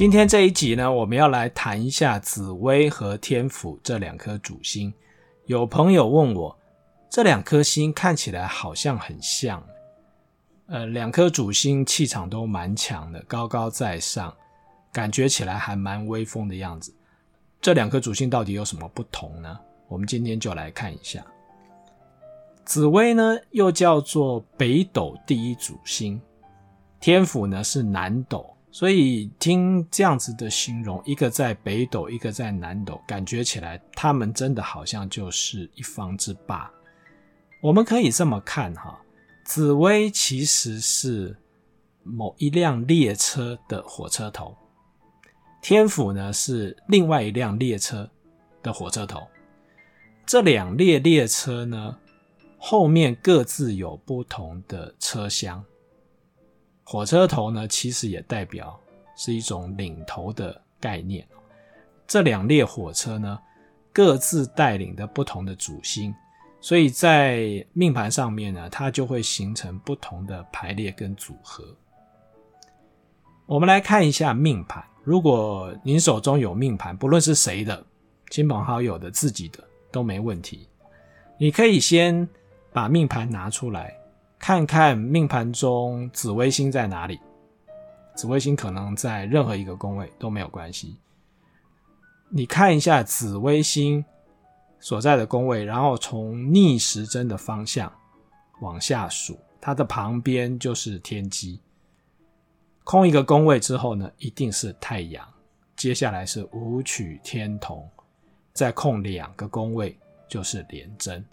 今天这一集呢，我们要来谈一下紫薇和天府这两颗主星。有朋友问我，这两颗星看起来好像很像，呃，两颗主星气场都蛮强的，高高在上，感觉起来还蛮威风的样子。这两颗主星到底有什么不同呢？我们今天就来看一下。紫薇呢，又叫做北斗第一主星，天府呢是南斗。所以听这样子的形容，一个在北斗，一个在南斗，感觉起来他们真的好像就是一方之霸。我们可以这么看哈，紫薇其实是某一辆列车的火车头，天府呢是另外一辆列车的火车头。这两列列车呢，后面各自有不同的车厢。火车头呢，其实也代表是一种领头的概念。这两列火车呢，各自带领的不同的主星，所以在命盘上面呢，它就会形成不同的排列跟组合。我们来看一下命盘，如果您手中有命盘，不论是谁的、亲朋好友的、自己的都没问题，你可以先把命盘拿出来。看看命盘中紫微星在哪里，紫微星可能在任何一个宫位都没有关系。你看一下紫微星所在的宫位，然后从逆时针的方向往下数，它的旁边就是天机。空一个宫位之后呢，一定是太阳，接下来是武曲天同，再空两个宫位就是廉贞。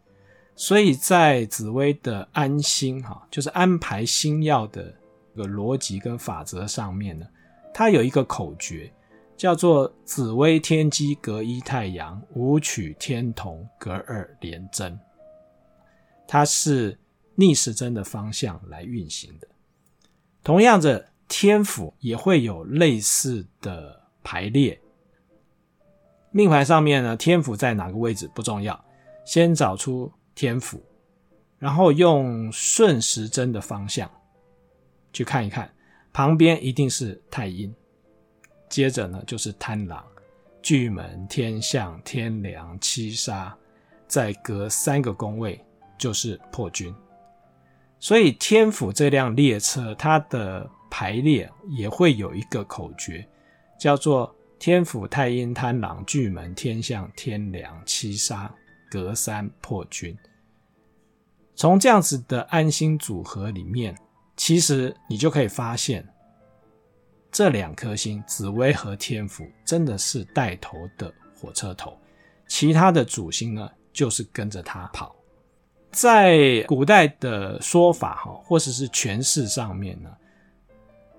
所以在紫微的安星哈，就是安排星曜的一个逻辑跟法则上面呢，它有一个口诀，叫做紫微天机隔一太阳，武曲天同隔二廉贞。它是逆时针的方向来运行的。同样的，天府也会有类似的排列。命盘上面呢，天府在哪个位置不重要，先找出。天府，然后用顺时针的方向去看一看，旁边一定是太阴，接着呢就是贪狼、巨门、天相、天梁、七杀，再隔三个宫位就是破军。所以天府这辆列车，它的排列也会有一个口诀，叫做天府、太阴、贪狼、巨门、天相、天梁、七杀。隔三破军，从这样子的安心组合里面，其实你就可以发现，这两颗星紫薇和天府真的是带头的火车头，其他的主星呢就是跟着它跑。在古代的说法哈，或者是诠释上面呢，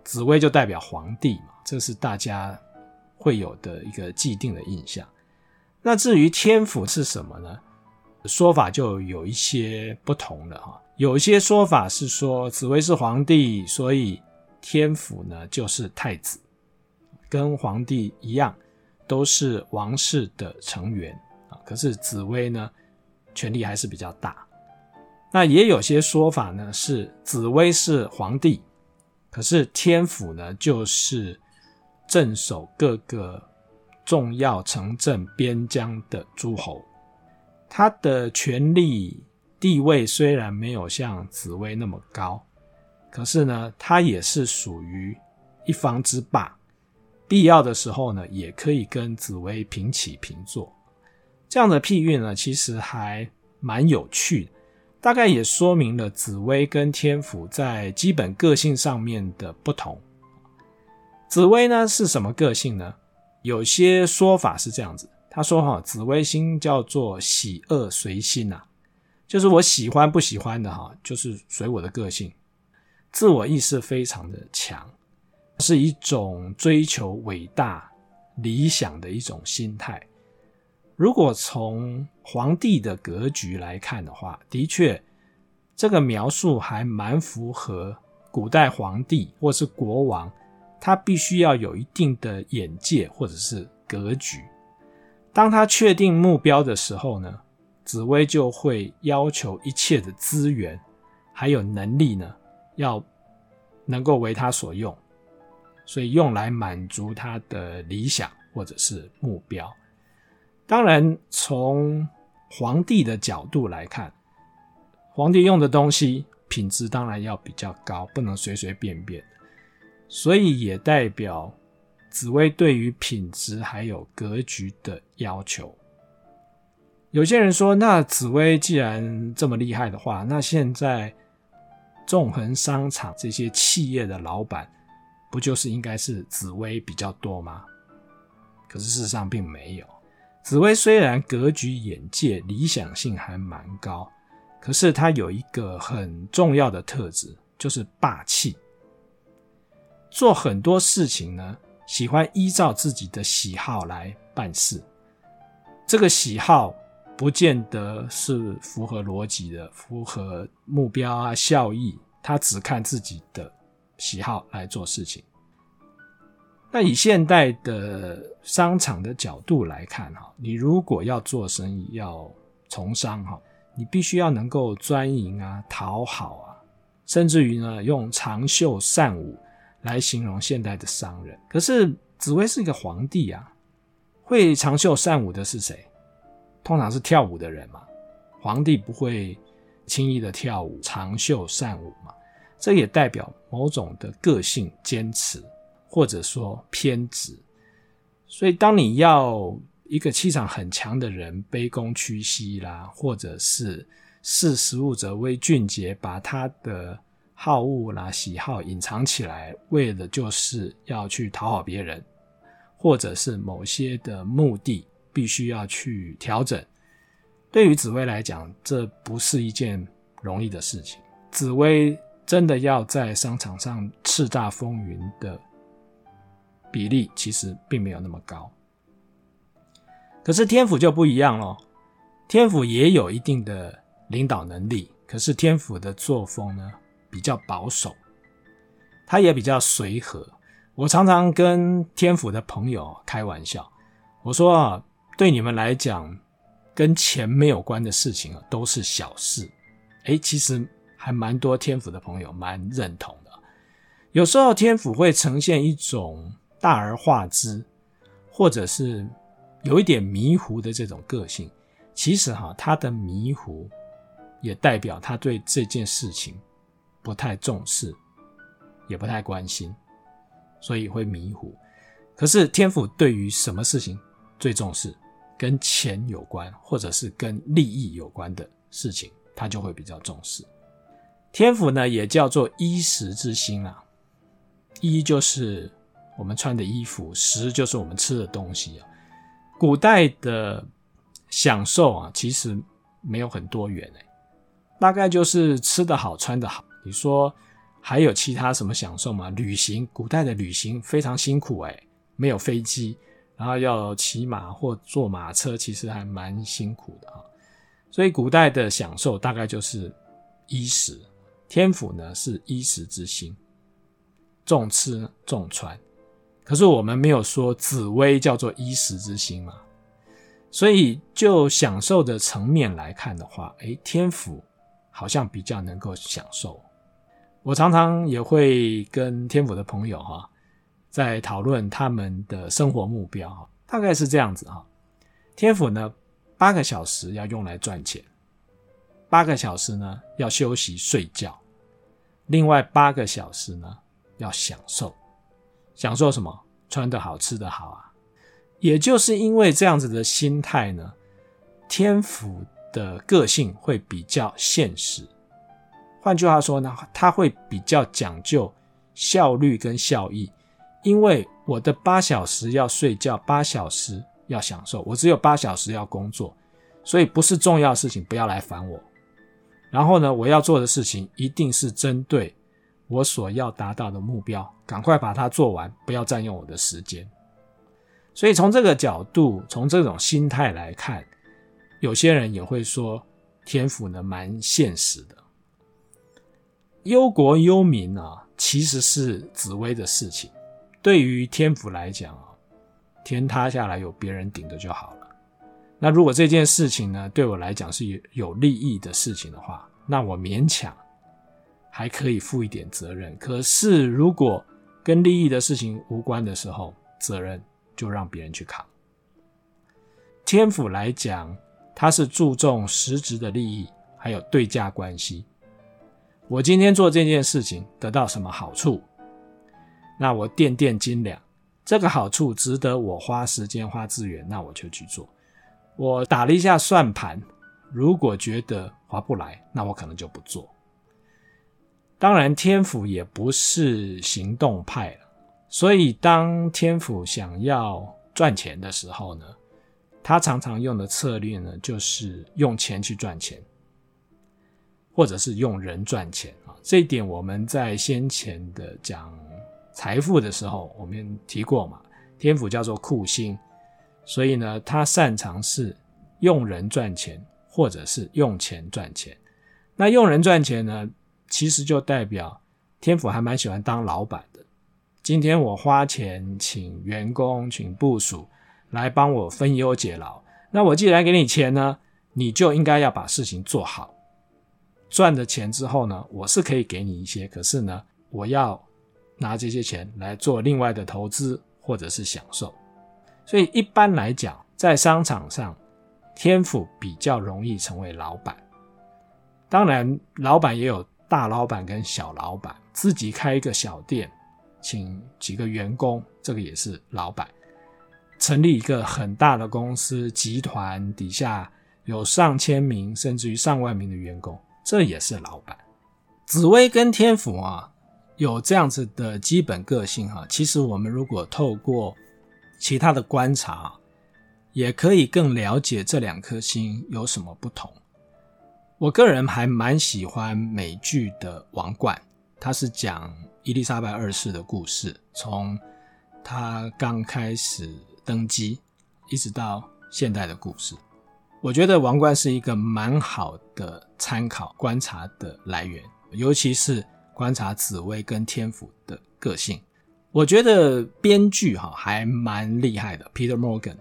紫薇就代表皇帝嘛，这是大家会有的一个既定的印象。那至于天府是什么呢？说法就有一些不同了哈。有一些说法是说紫薇是皇帝，所以天府呢就是太子，跟皇帝一样，都是王室的成员啊。可是紫薇呢，权力还是比较大。那也有些说法呢是紫薇是皇帝，可是天府呢就是镇守各个。重要城镇边疆的诸侯，他的权力地位虽然没有像紫薇那么高，可是呢，他也是属于一方之霸，必要的时候呢，也可以跟紫薇平起平坐。这样的譬喻呢，其实还蛮有趣的，大概也说明了紫薇跟天府在基本个性上面的不同。紫薇呢是什么个性呢？有些说法是这样子，他说哈，紫微星叫做喜恶随心呐，就是我喜欢不喜欢的哈，就是随我的个性，自我意识非常的强，是一种追求伟大理想的一种心态。如果从皇帝的格局来看的话，的确这个描述还蛮符合古代皇帝或是国王。他必须要有一定的眼界或者是格局。当他确定目标的时候呢，紫薇就会要求一切的资源还有能力呢，要能够为他所用。所以用来满足他的理想或者是目标。当然，从皇帝的角度来看，皇帝用的东西品质当然要比较高，不能随随便便。所以也代表紫薇对于品质还有格局的要求。有些人说，那紫薇既然这么厉害的话，那现在纵横商场这些企业的老板，不就是应该是紫薇比较多吗？可是事实上并没有。紫薇虽然格局、眼界、理想性还蛮高，可是它有一个很重要的特质，就是霸气。做很多事情呢，喜欢依照自己的喜好来办事。这个喜好。不见得是符合逻辑的，符合目标啊、效益，他只看自己的喜好来做事情。那以现代的商场的角度来看，哈，你如果要做生意、要从商，哈，你必须要能够专营啊、讨好啊，甚至于呢，用长袖善舞来形容现代的商人。可是紫薇是一个皇帝啊，会长袖善舞的是谁？通常是跳舞的人嘛，皇帝不会轻易的跳舞，长袖善舞嘛。这也代表某种的个性坚持，或者说偏执。所以，当你要一个气场很强的人卑躬屈膝啦，或者是识时务者为俊杰，把他的好恶啦、喜好隐藏起来，为的就是要去讨好别人，或者是某些的目的。必须要去调整。对于紫薇来讲，这不是一件容易的事情。紫薇真的要在商场上叱咤风云的比例，其实并没有那么高。可是天府就不一样咯，天府也有一定的领导能力，可是天府的作风呢，比较保守，他也比较随和。我常常跟天府的朋友开玩笑，我说啊。对你们来讲，跟钱没有关的事情啊，都是小事。诶，其实还蛮多天府的朋友蛮认同的。有时候天府会呈现一种大而化之，或者是有一点迷糊的这种个性。其实哈，他的迷糊也代表他对这件事情不太重视，也不太关心，所以会迷糊。可是天府对于什么事情最重视？跟钱有关，或者是跟利益有关的事情，他就会比较重视。天府呢，也叫做衣食之心啊。衣就是我们穿的衣服，食就是我们吃的东西啊。古代的享受啊，其实没有很多元诶，大概就是吃得好，穿得好。你说还有其他什么享受吗？旅行，古代的旅行非常辛苦诶，没有飞机。然后要骑马或坐马车，其实还蛮辛苦的啊。所以古代的享受大概就是衣食。天府呢是衣食之星，重吃重穿。可是我们没有说紫薇叫做衣食之星嘛。所以就享受的层面来看的话，诶，天府好像比较能够享受。我常常也会跟天府的朋友哈。在讨论他们的生活目标，大概是这样子哈。天府呢，八个小时要用来赚钱，八个小时呢要休息睡觉，另外八个小时呢要享受，享受什么？穿得好，吃得好啊。也就是因为这样子的心态呢，天府的个性会比较现实。换句话说呢，他会比较讲究效率跟效益。因为我的八小时要睡觉，八小时要享受，我只有八小时要工作，所以不是重要的事情不要来烦我。然后呢，我要做的事情一定是针对我所要达到的目标，赶快把它做完，不要占用我的时间。所以从这个角度，从这种心态来看，有些人也会说天赋呢蛮现实的，忧国忧民啊，其实是紫薇的事情。对于天府来讲啊，天塌下来有别人顶着就好了。那如果这件事情呢，对我来讲是有有利益的事情的话，那我勉强还可以负一点责任。可是如果跟利益的事情无关的时候，责任就让别人去扛。天府来讲，它是注重实质的利益，还有对价关系。我今天做这件事情得到什么好处？那我掂掂斤两，这个好处值得我花时间花资源，那我就去做。我打了一下算盘，如果觉得划不来，那我可能就不做。当然，天府也不是行动派了，所以当天府想要赚钱的时候呢，他常常用的策略呢，就是用钱去赚钱，或者是用人赚钱啊。这一点我们在先前的讲财富的时候，我们提过嘛。天府叫做库星，所以呢，他擅长是用人赚钱，或者是用钱赚钱。那用人赚钱呢？其实就代表天府还蛮喜欢当老板的。今天我花钱请员工、请部署来帮我分忧解劳，那我既然给你钱呢，你就应该要把事情做好。赚了钱之后呢，我是可以给你一些，可是呢，我要拿这些钱来做另外的投资或者是享受。所以一般来讲，在商场上，天府比较容易成为老板。当然，老板也有。大老板跟小老板自己开一个小店，请几个员工，这个也是老板。成立一个很大的公司集团，底下有上千名甚至于上万名的员工，这也是老板。紫薇跟天府啊，有这样子的基本个性哈。其实我们如果透过其他的观察，也可以更了解这两颗星有什么不同。我个人还蛮喜欢美剧的《王冠》，它是讲伊丽莎白二世的故事，从她刚开始登基一直到现代的故事。我觉得《王冠》是一个蛮好的参考观察的来源，尤其是观察紫薇跟天府的个性。我觉得编剧哈还蛮厉害的，Peter Morgan。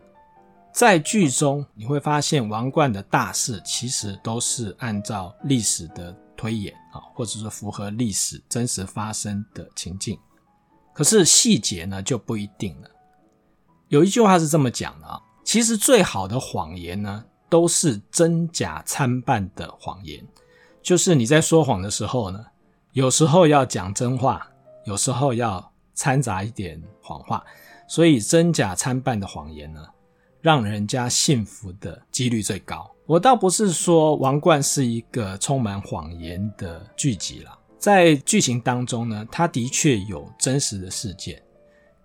在剧中你会发现，王冠的大事其实都是按照历史的推演啊，或者说符合历史真实发生的情境。可是细节呢就不一定了。有一句话是这么讲的啊，其实最好的谎言呢，都是真假参半的谎言。就是你在说谎的时候呢，有时候要讲真话，有时候要掺杂一点谎话。所以真假参半的谎言呢，让人家信服的几率最高。我倒不是说《王冠》是一个充满谎言的剧集啦，在剧情当中呢，它的确有真实的事件，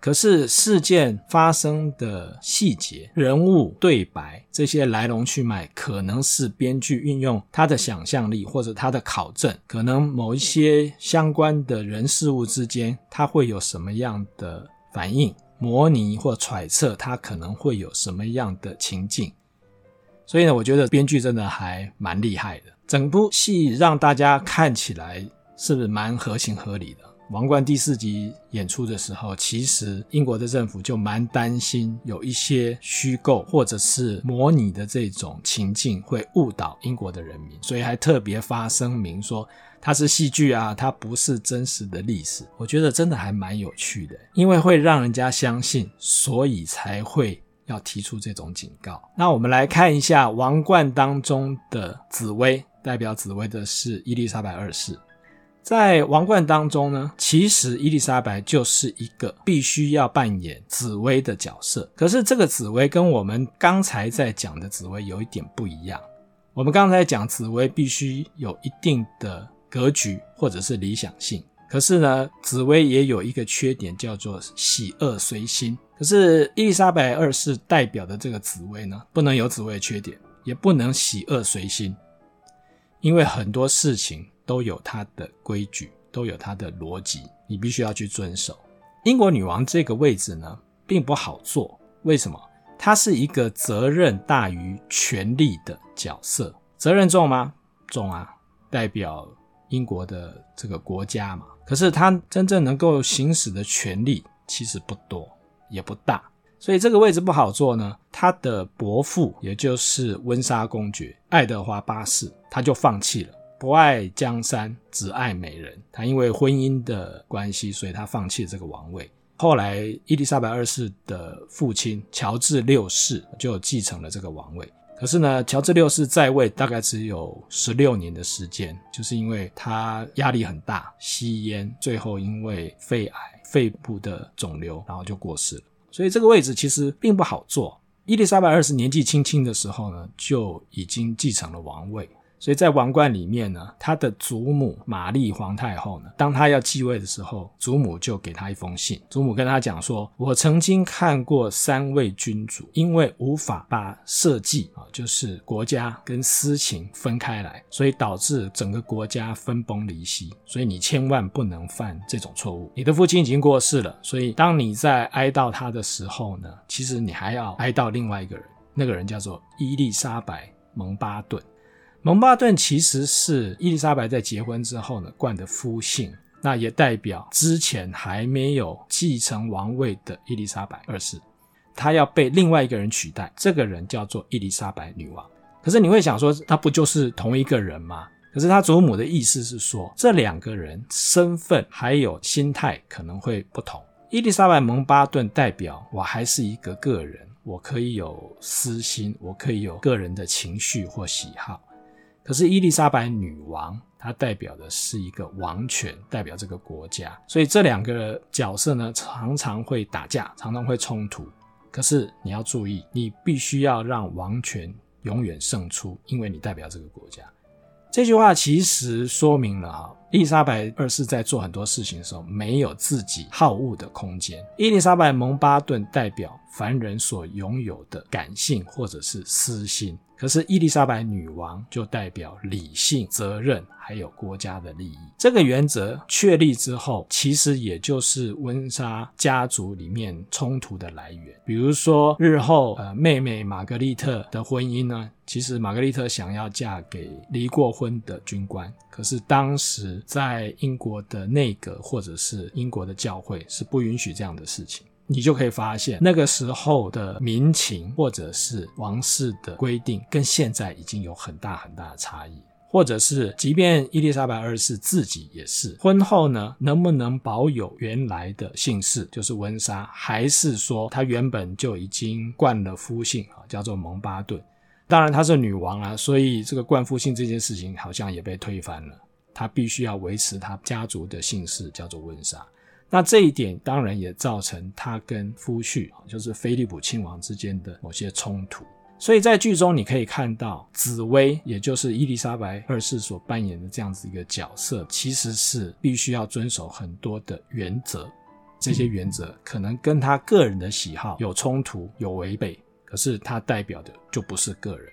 可是事件发生的细节、人物对白这些来龙去脉，可能是编剧运用他的想象力或者他的考证，可能某一些相关的人事物之间，他会有什么样的反应。模拟或揣测他可能会有什么样的情境，所以呢，我觉得编剧真的还蛮厉害的。整部戏让大家看起来是不是蛮合情合理的？《王冠》第四集演出的时候，其实英国的政府就蛮担心有一些虚构或者是模拟的这种情境会误导英国的人民，所以还特别发声明说。它是戏剧啊，它不是真实的历史。我觉得真的还蛮有趣的，因为会让人家相信，所以才会要提出这种警告。那我们来看一下《王冠》当中的紫薇，代表紫薇的是伊丽莎白二世。在《王冠》当中呢，其实伊丽莎白就是一个必须要扮演紫薇的角色。可是这个紫薇跟我们刚才在讲的紫薇有一点不一样。我们刚才讲紫薇必须有一定的。格局或者是理想性，可是呢，紫薇也有一个缺点，叫做喜恶随心。可是伊丽莎白二世代表的这个紫薇呢，不能有紫薇缺点，也不能喜恶随心，因为很多事情都有它的规矩，都有它的逻辑，你必须要去遵守。英国女王这个位置呢，并不好做，为什么？她是一个责任大于权力的角色，责任重吗？重啊，代表。英国的这个国家嘛，可是他真正能够行使的权力其实不多，也不大，所以这个位置不好做呢。他的伯父，也就是温莎公爵爱德华八世，他就放弃了，不爱江山，只爱美人。他因为婚姻的关系，所以他放弃了这个王位。后来，伊丽莎白二世的父亲乔治六世就继承了这个王位。可是呢，乔治六世在位大概只有十六年的时间，就是因为他压力很大，吸烟，最后因为肺癌、肺部的肿瘤，然后就过世了。所以这个位置其实并不好坐。伊丽莎白二世年纪轻轻的时候呢，就已经继承了王位。所以在王冠里面呢，他的祖母玛丽皇太后呢，当他要继位的时候，祖母就给他一封信。祖母跟他讲说：“我曾经看过三位君主，因为无法把社稷啊，就是国家跟私情分开来，所以导致整个国家分崩离析。所以你千万不能犯这种错误。你的父亲已经过世了，所以当你在哀悼他的时候呢，其实你还要哀悼另外一个人，那个人叫做伊丽莎白蒙巴顿。”蒙巴顿其实是伊丽莎白在结婚之后呢冠的夫姓，那也代表之前还没有继承王位的伊丽莎白二世，她要被另外一个人取代，这个人叫做伊丽莎白女王。可是你会想说，她不就是同一个人吗？可是她祖母的意思是说，这两个人身份还有心态可能会不同。伊丽莎白蒙巴顿代表我还是一个个人，我可以有私心，我可以有个人的情绪或喜好。可是伊丽莎白女王，她代表的是一个王权，代表这个国家，所以这两个角色呢，常常会打架，常常会冲突。可是你要注意，你必须要让王权永远胜出，因为你代表这个国家。这句话其实说明了哈，伊丽莎白二世在做很多事情的时候，没有自己好恶的空间。伊丽莎白蒙巴顿代表凡人所拥有的感性或者是私心。可是伊丽莎白女王就代表理性、责任，还有国家的利益。这个原则确立之后，其实也就是温莎家族里面冲突的来源。比如说，日后呃妹妹玛格丽特的婚姻呢，其实玛格丽特想要嫁给离过婚的军官，可是当时在英国的内阁或者是英国的教会是不允许这样的事情。你就可以发现，那个时候的民情或者是王室的规定，跟现在已经有很大很大的差异。或者是，即便伊丽莎白二世自己也是，婚后呢，能不能保有原来的姓氏，就是温莎，还是说她原本就已经冠了夫姓啊，叫做蒙巴顿？当然她是女王啊，所以这个冠夫姓这件事情好像也被推翻了，他必须要维持他家族的姓氏，叫做温莎。那这一点当然也造成他跟夫婿，就是菲利普亲王之间的某些冲突。所以在剧中你可以看到，紫薇也就是伊丽莎白二世所扮演的这样子一个角色，其实是必须要遵守很多的原则。这些原则可能跟他个人的喜好有冲突、有违背，可是他代表的就不是个人。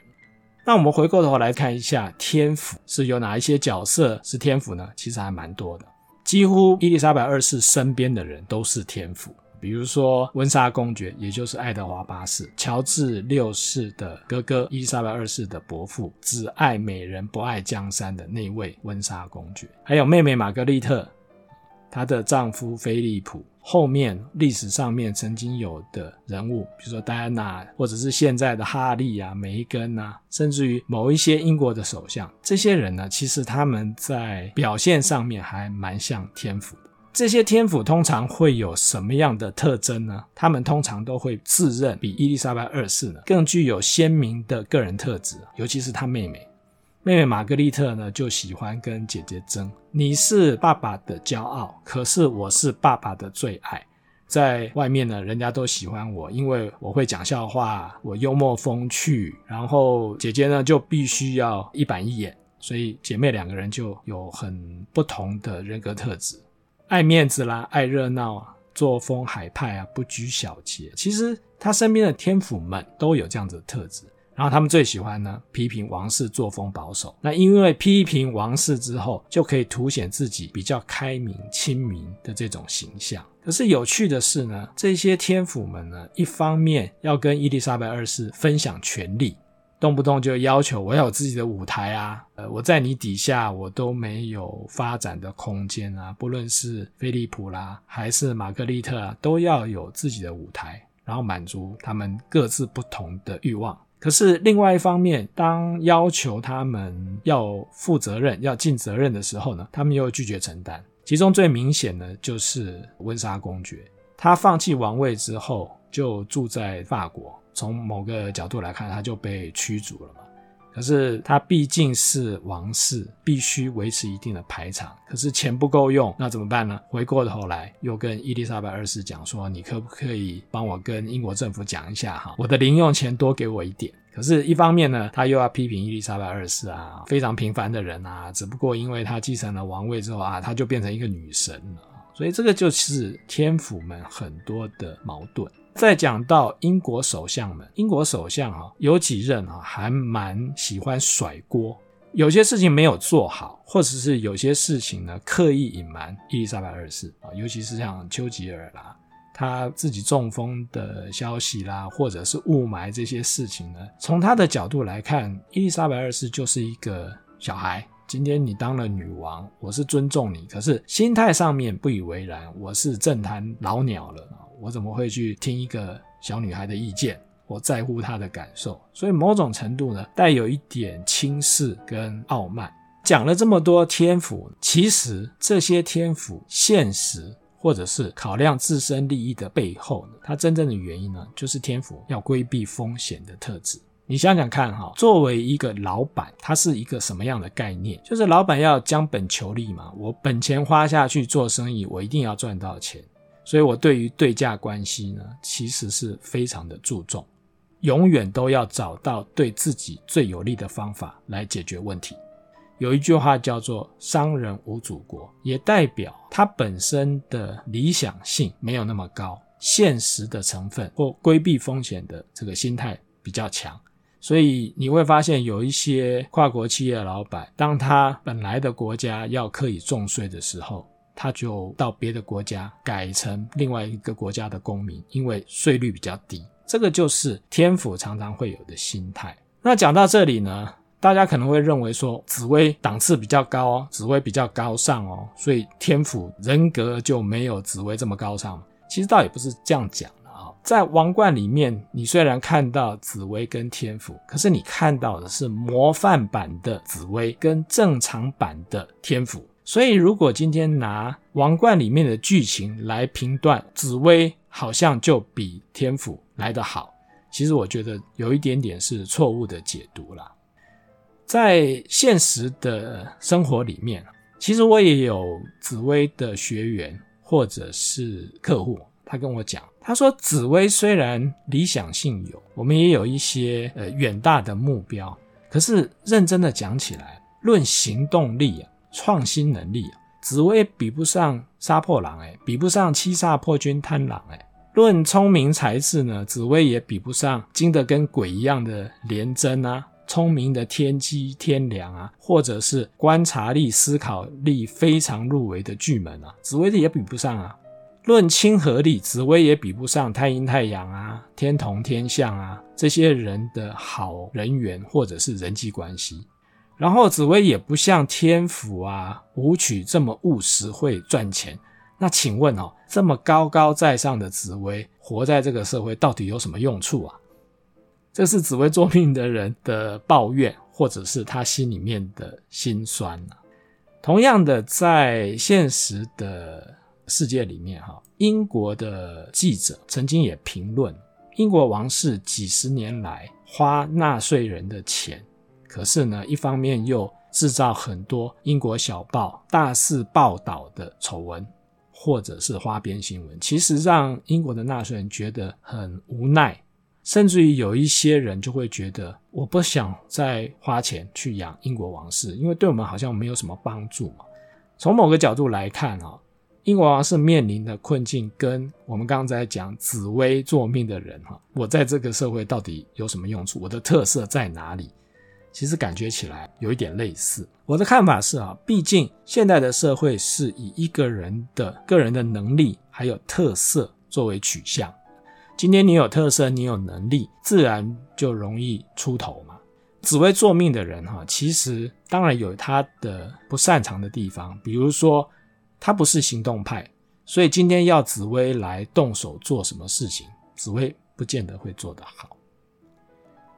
那我们回过头来看一下天府是有哪一些角色是天府呢？其实还蛮多的。几乎伊丽莎白二世身边的人都是天府，比如说温莎公爵，也就是爱德华八世，乔治六世的哥哥，伊丽莎白二世的伯父，只爱美人不爱江山的那位温莎公爵，还有妹妹玛格丽特。她的丈夫菲利普，后面历史上面曾经有的人物，比如说戴安娜，或者是现在的哈利啊、梅根啊，甚至于某一些英国的首相，这些人呢，其实他们在表现上面还蛮像天府的。这些天府通常会有什么样的特征呢？他们通常都会自认比伊丽莎白二世呢更具有鲜明的个人特质，尤其是他妹妹。妹妹玛格丽特呢，就喜欢跟姐姐争。你是爸爸的骄傲，可是我是爸爸的最爱。在外面呢，人家都喜欢我，因为我会讲笑话，我幽默风趣。然后姐姐呢，就必须要一板一眼。所以姐妹两个人就有很不同的人格特质，爱面子啦，爱热闹啊，作风海派啊，不拘小节。其实她身边的天府们都有这样子的特质。然后他们最喜欢呢，批评王室作风保守。那因为批评王室之后，就可以凸显自己比较开明、亲民的这种形象。可是有趣的是呢，这些天府们呢，一方面要跟伊丽莎白二世分享权力，动不动就要求我要有自己的舞台啊，呃，我在你底下我都没有发展的空间啊。不论是菲利普啦，还是玛格丽特啊，都要有自己的舞台，然后满足他们各自不同的欲望。可是另外一方面，当要求他们要负责任、要尽责任的时候呢，他们又拒绝承担。其中最明显的就是温莎公爵，他放弃王位之后，就住在法国。从某个角度来看，他就被驱逐了嘛。可是他毕竟是王室，必须维持一定的排场。可是钱不够用，那怎么办呢？回过头来又跟伊丽莎白二世讲说：“你可不可以帮我跟英国政府讲一下哈，我的零用钱多给我一点。”可是，一方面呢，他又要批评伊丽莎白二世啊，非常平凡的人啊，只不过因为他继承了王位之后啊，他就变成一个女神了。所以这个就是天府们很多的矛盾。再讲到英国首相们，英国首相啊，有几任啊，还蛮喜欢甩锅，有些事情没有做好，或者是有些事情呢，刻意隐瞒伊丽莎白二世啊，尤其是像丘吉尔啦，他自己中风的消息啦，或者是雾霾这些事情呢，从他的角度来看，伊丽莎白二世就是一个小孩。今天你当了女王，我是尊重你，可是心态上面不以为然，我是政坛老鸟了。我怎么会去听一个小女孩的意见？我在乎她的感受，所以某种程度呢，带有一点轻视跟傲慢。讲了这么多天府，其实这些天府现实或者是考量自身利益的背后呢，它真正的原因呢，就是天府要规避风险的特质。你想想看哈，作为一个老板，他是一个什么样的概念？就是老板要将本求利嘛，我本钱花下去做生意，我一定要赚到钱。所以我对于对价关系呢，其实是非常的注重，永远都要找到对自己最有利的方法来解决问题。有一句话叫做“商人无祖国”，也代表他本身的理想性没有那么高，现实的成分或规避风险的这个心态比较强。所以你会发现，有一些跨国企业老板，当他本来的国家要课以重税的时候，他就到别的国家改成另外一个国家的公民，因为税率比较低。这个就是天府常常会有的心态。那讲到这里呢，大家可能会认为说紫薇档次比较高哦，紫薇比较高尚哦，所以天府人格就没有紫薇这么高尚。其实倒也不是这样讲的啊。在王冠里面，你虽然看到紫薇跟天府，可是你看到的是模范版的紫薇跟正常版的天府。所以，如果今天拿《王冠》里面的剧情来评断，紫薇好像就比天府来得好，其实我觉得有一点点是错误的解读啦。在现实的生活里面，其实我也有紫薇的学员或者是客户，他跟我讲，他说紫薇虽然理想性有，我们也有一些呃远大的目标，可是认真的讲起来，论行动力啊。创新能力啊，紫薇比不上杀破狼，诶比不上七煞破军贪狼，诶论聪明才智呢，紫薇也比不上精得跟鬼一样的廉贞啊，聪明的天机天梁啊，或者是观察力、思考力非常入微的巨门啊，紫薇的也比不上啊。论亲和力，紫薇也比不上太阴太阳啊、天同天相啊这些人的好人缘或者是人际关系。然后紫薇也不像天府啊、武曲这么务实会赚钱。那请问哦，这么高高在上的紫薇，活在这个社会到底有什么用处啊？这是紫微坐命的人的抱怨，或者是他心里面的辛酸啊。同样的，在现实的世界里面，哈，英国的记者曾经也评论，英国王室几十年来花纳税人的钱。可是呢，一方面又制造很多英国小报大肆报道的丑闻，或者是花边新闻，其实让英国的纳税人觉得很无奈，甚至于有一些人就会觉得，我不想再花钱去养英国王室，因为对我们好像没有什么帮助嘛。从某个角度来看啊，英国王室面临的困境，跟我们刚才讲紫薇坐命的人哈，我在这个社会到底有什么用处？我的特色在哪里？其实感觉起来有一点类似。我的看法是啊，毕竟现代的社会是以一个人的个人的能力还有特色作为取向。今天你有特色，你有能力，自然就容易出头嘛。紫微坐命的人哈，其实当然有他的不擅长的地方，比如说他不是行动派，所以今天要紫薇来动手做什么事情，紫薇不见得会做得好。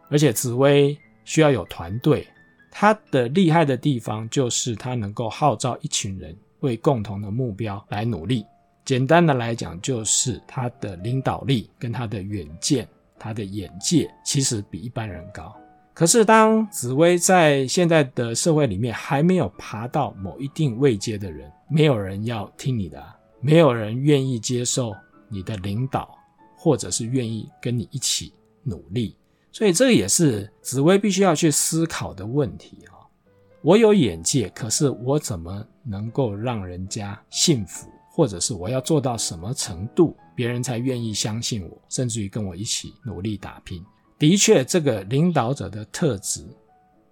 而且紫薇需要有团队，他的厉害的地方就是他能够号召一群人为共同的目标来努力。简单的来讲，就是他的领导力跟他的远见、他的眼界，其实比一般人高。可是，当紫薇在现在的社会里面还没有爬到某一定位阶的人，没有人要听你的，没有人愿意接受你的领导，或者是愿意跟你一起努力。所以，这也是紫薇必须要去思考的问题啊。我有眼界，可是我怎么能够让人家信服？或者是我要做到什么程度，别人才愿意相信我，甚至于跟我一起努力打拼？的确，这个领导者的特质，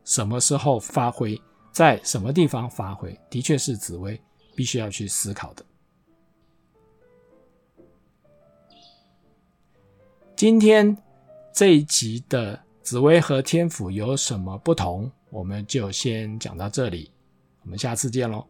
什么时候发挥，在什么地方发挥，的确是紫薇必须要去思考的。今天这一集的紫薇和天府有什么不同？我们就先讲到这里，我们下次见喽。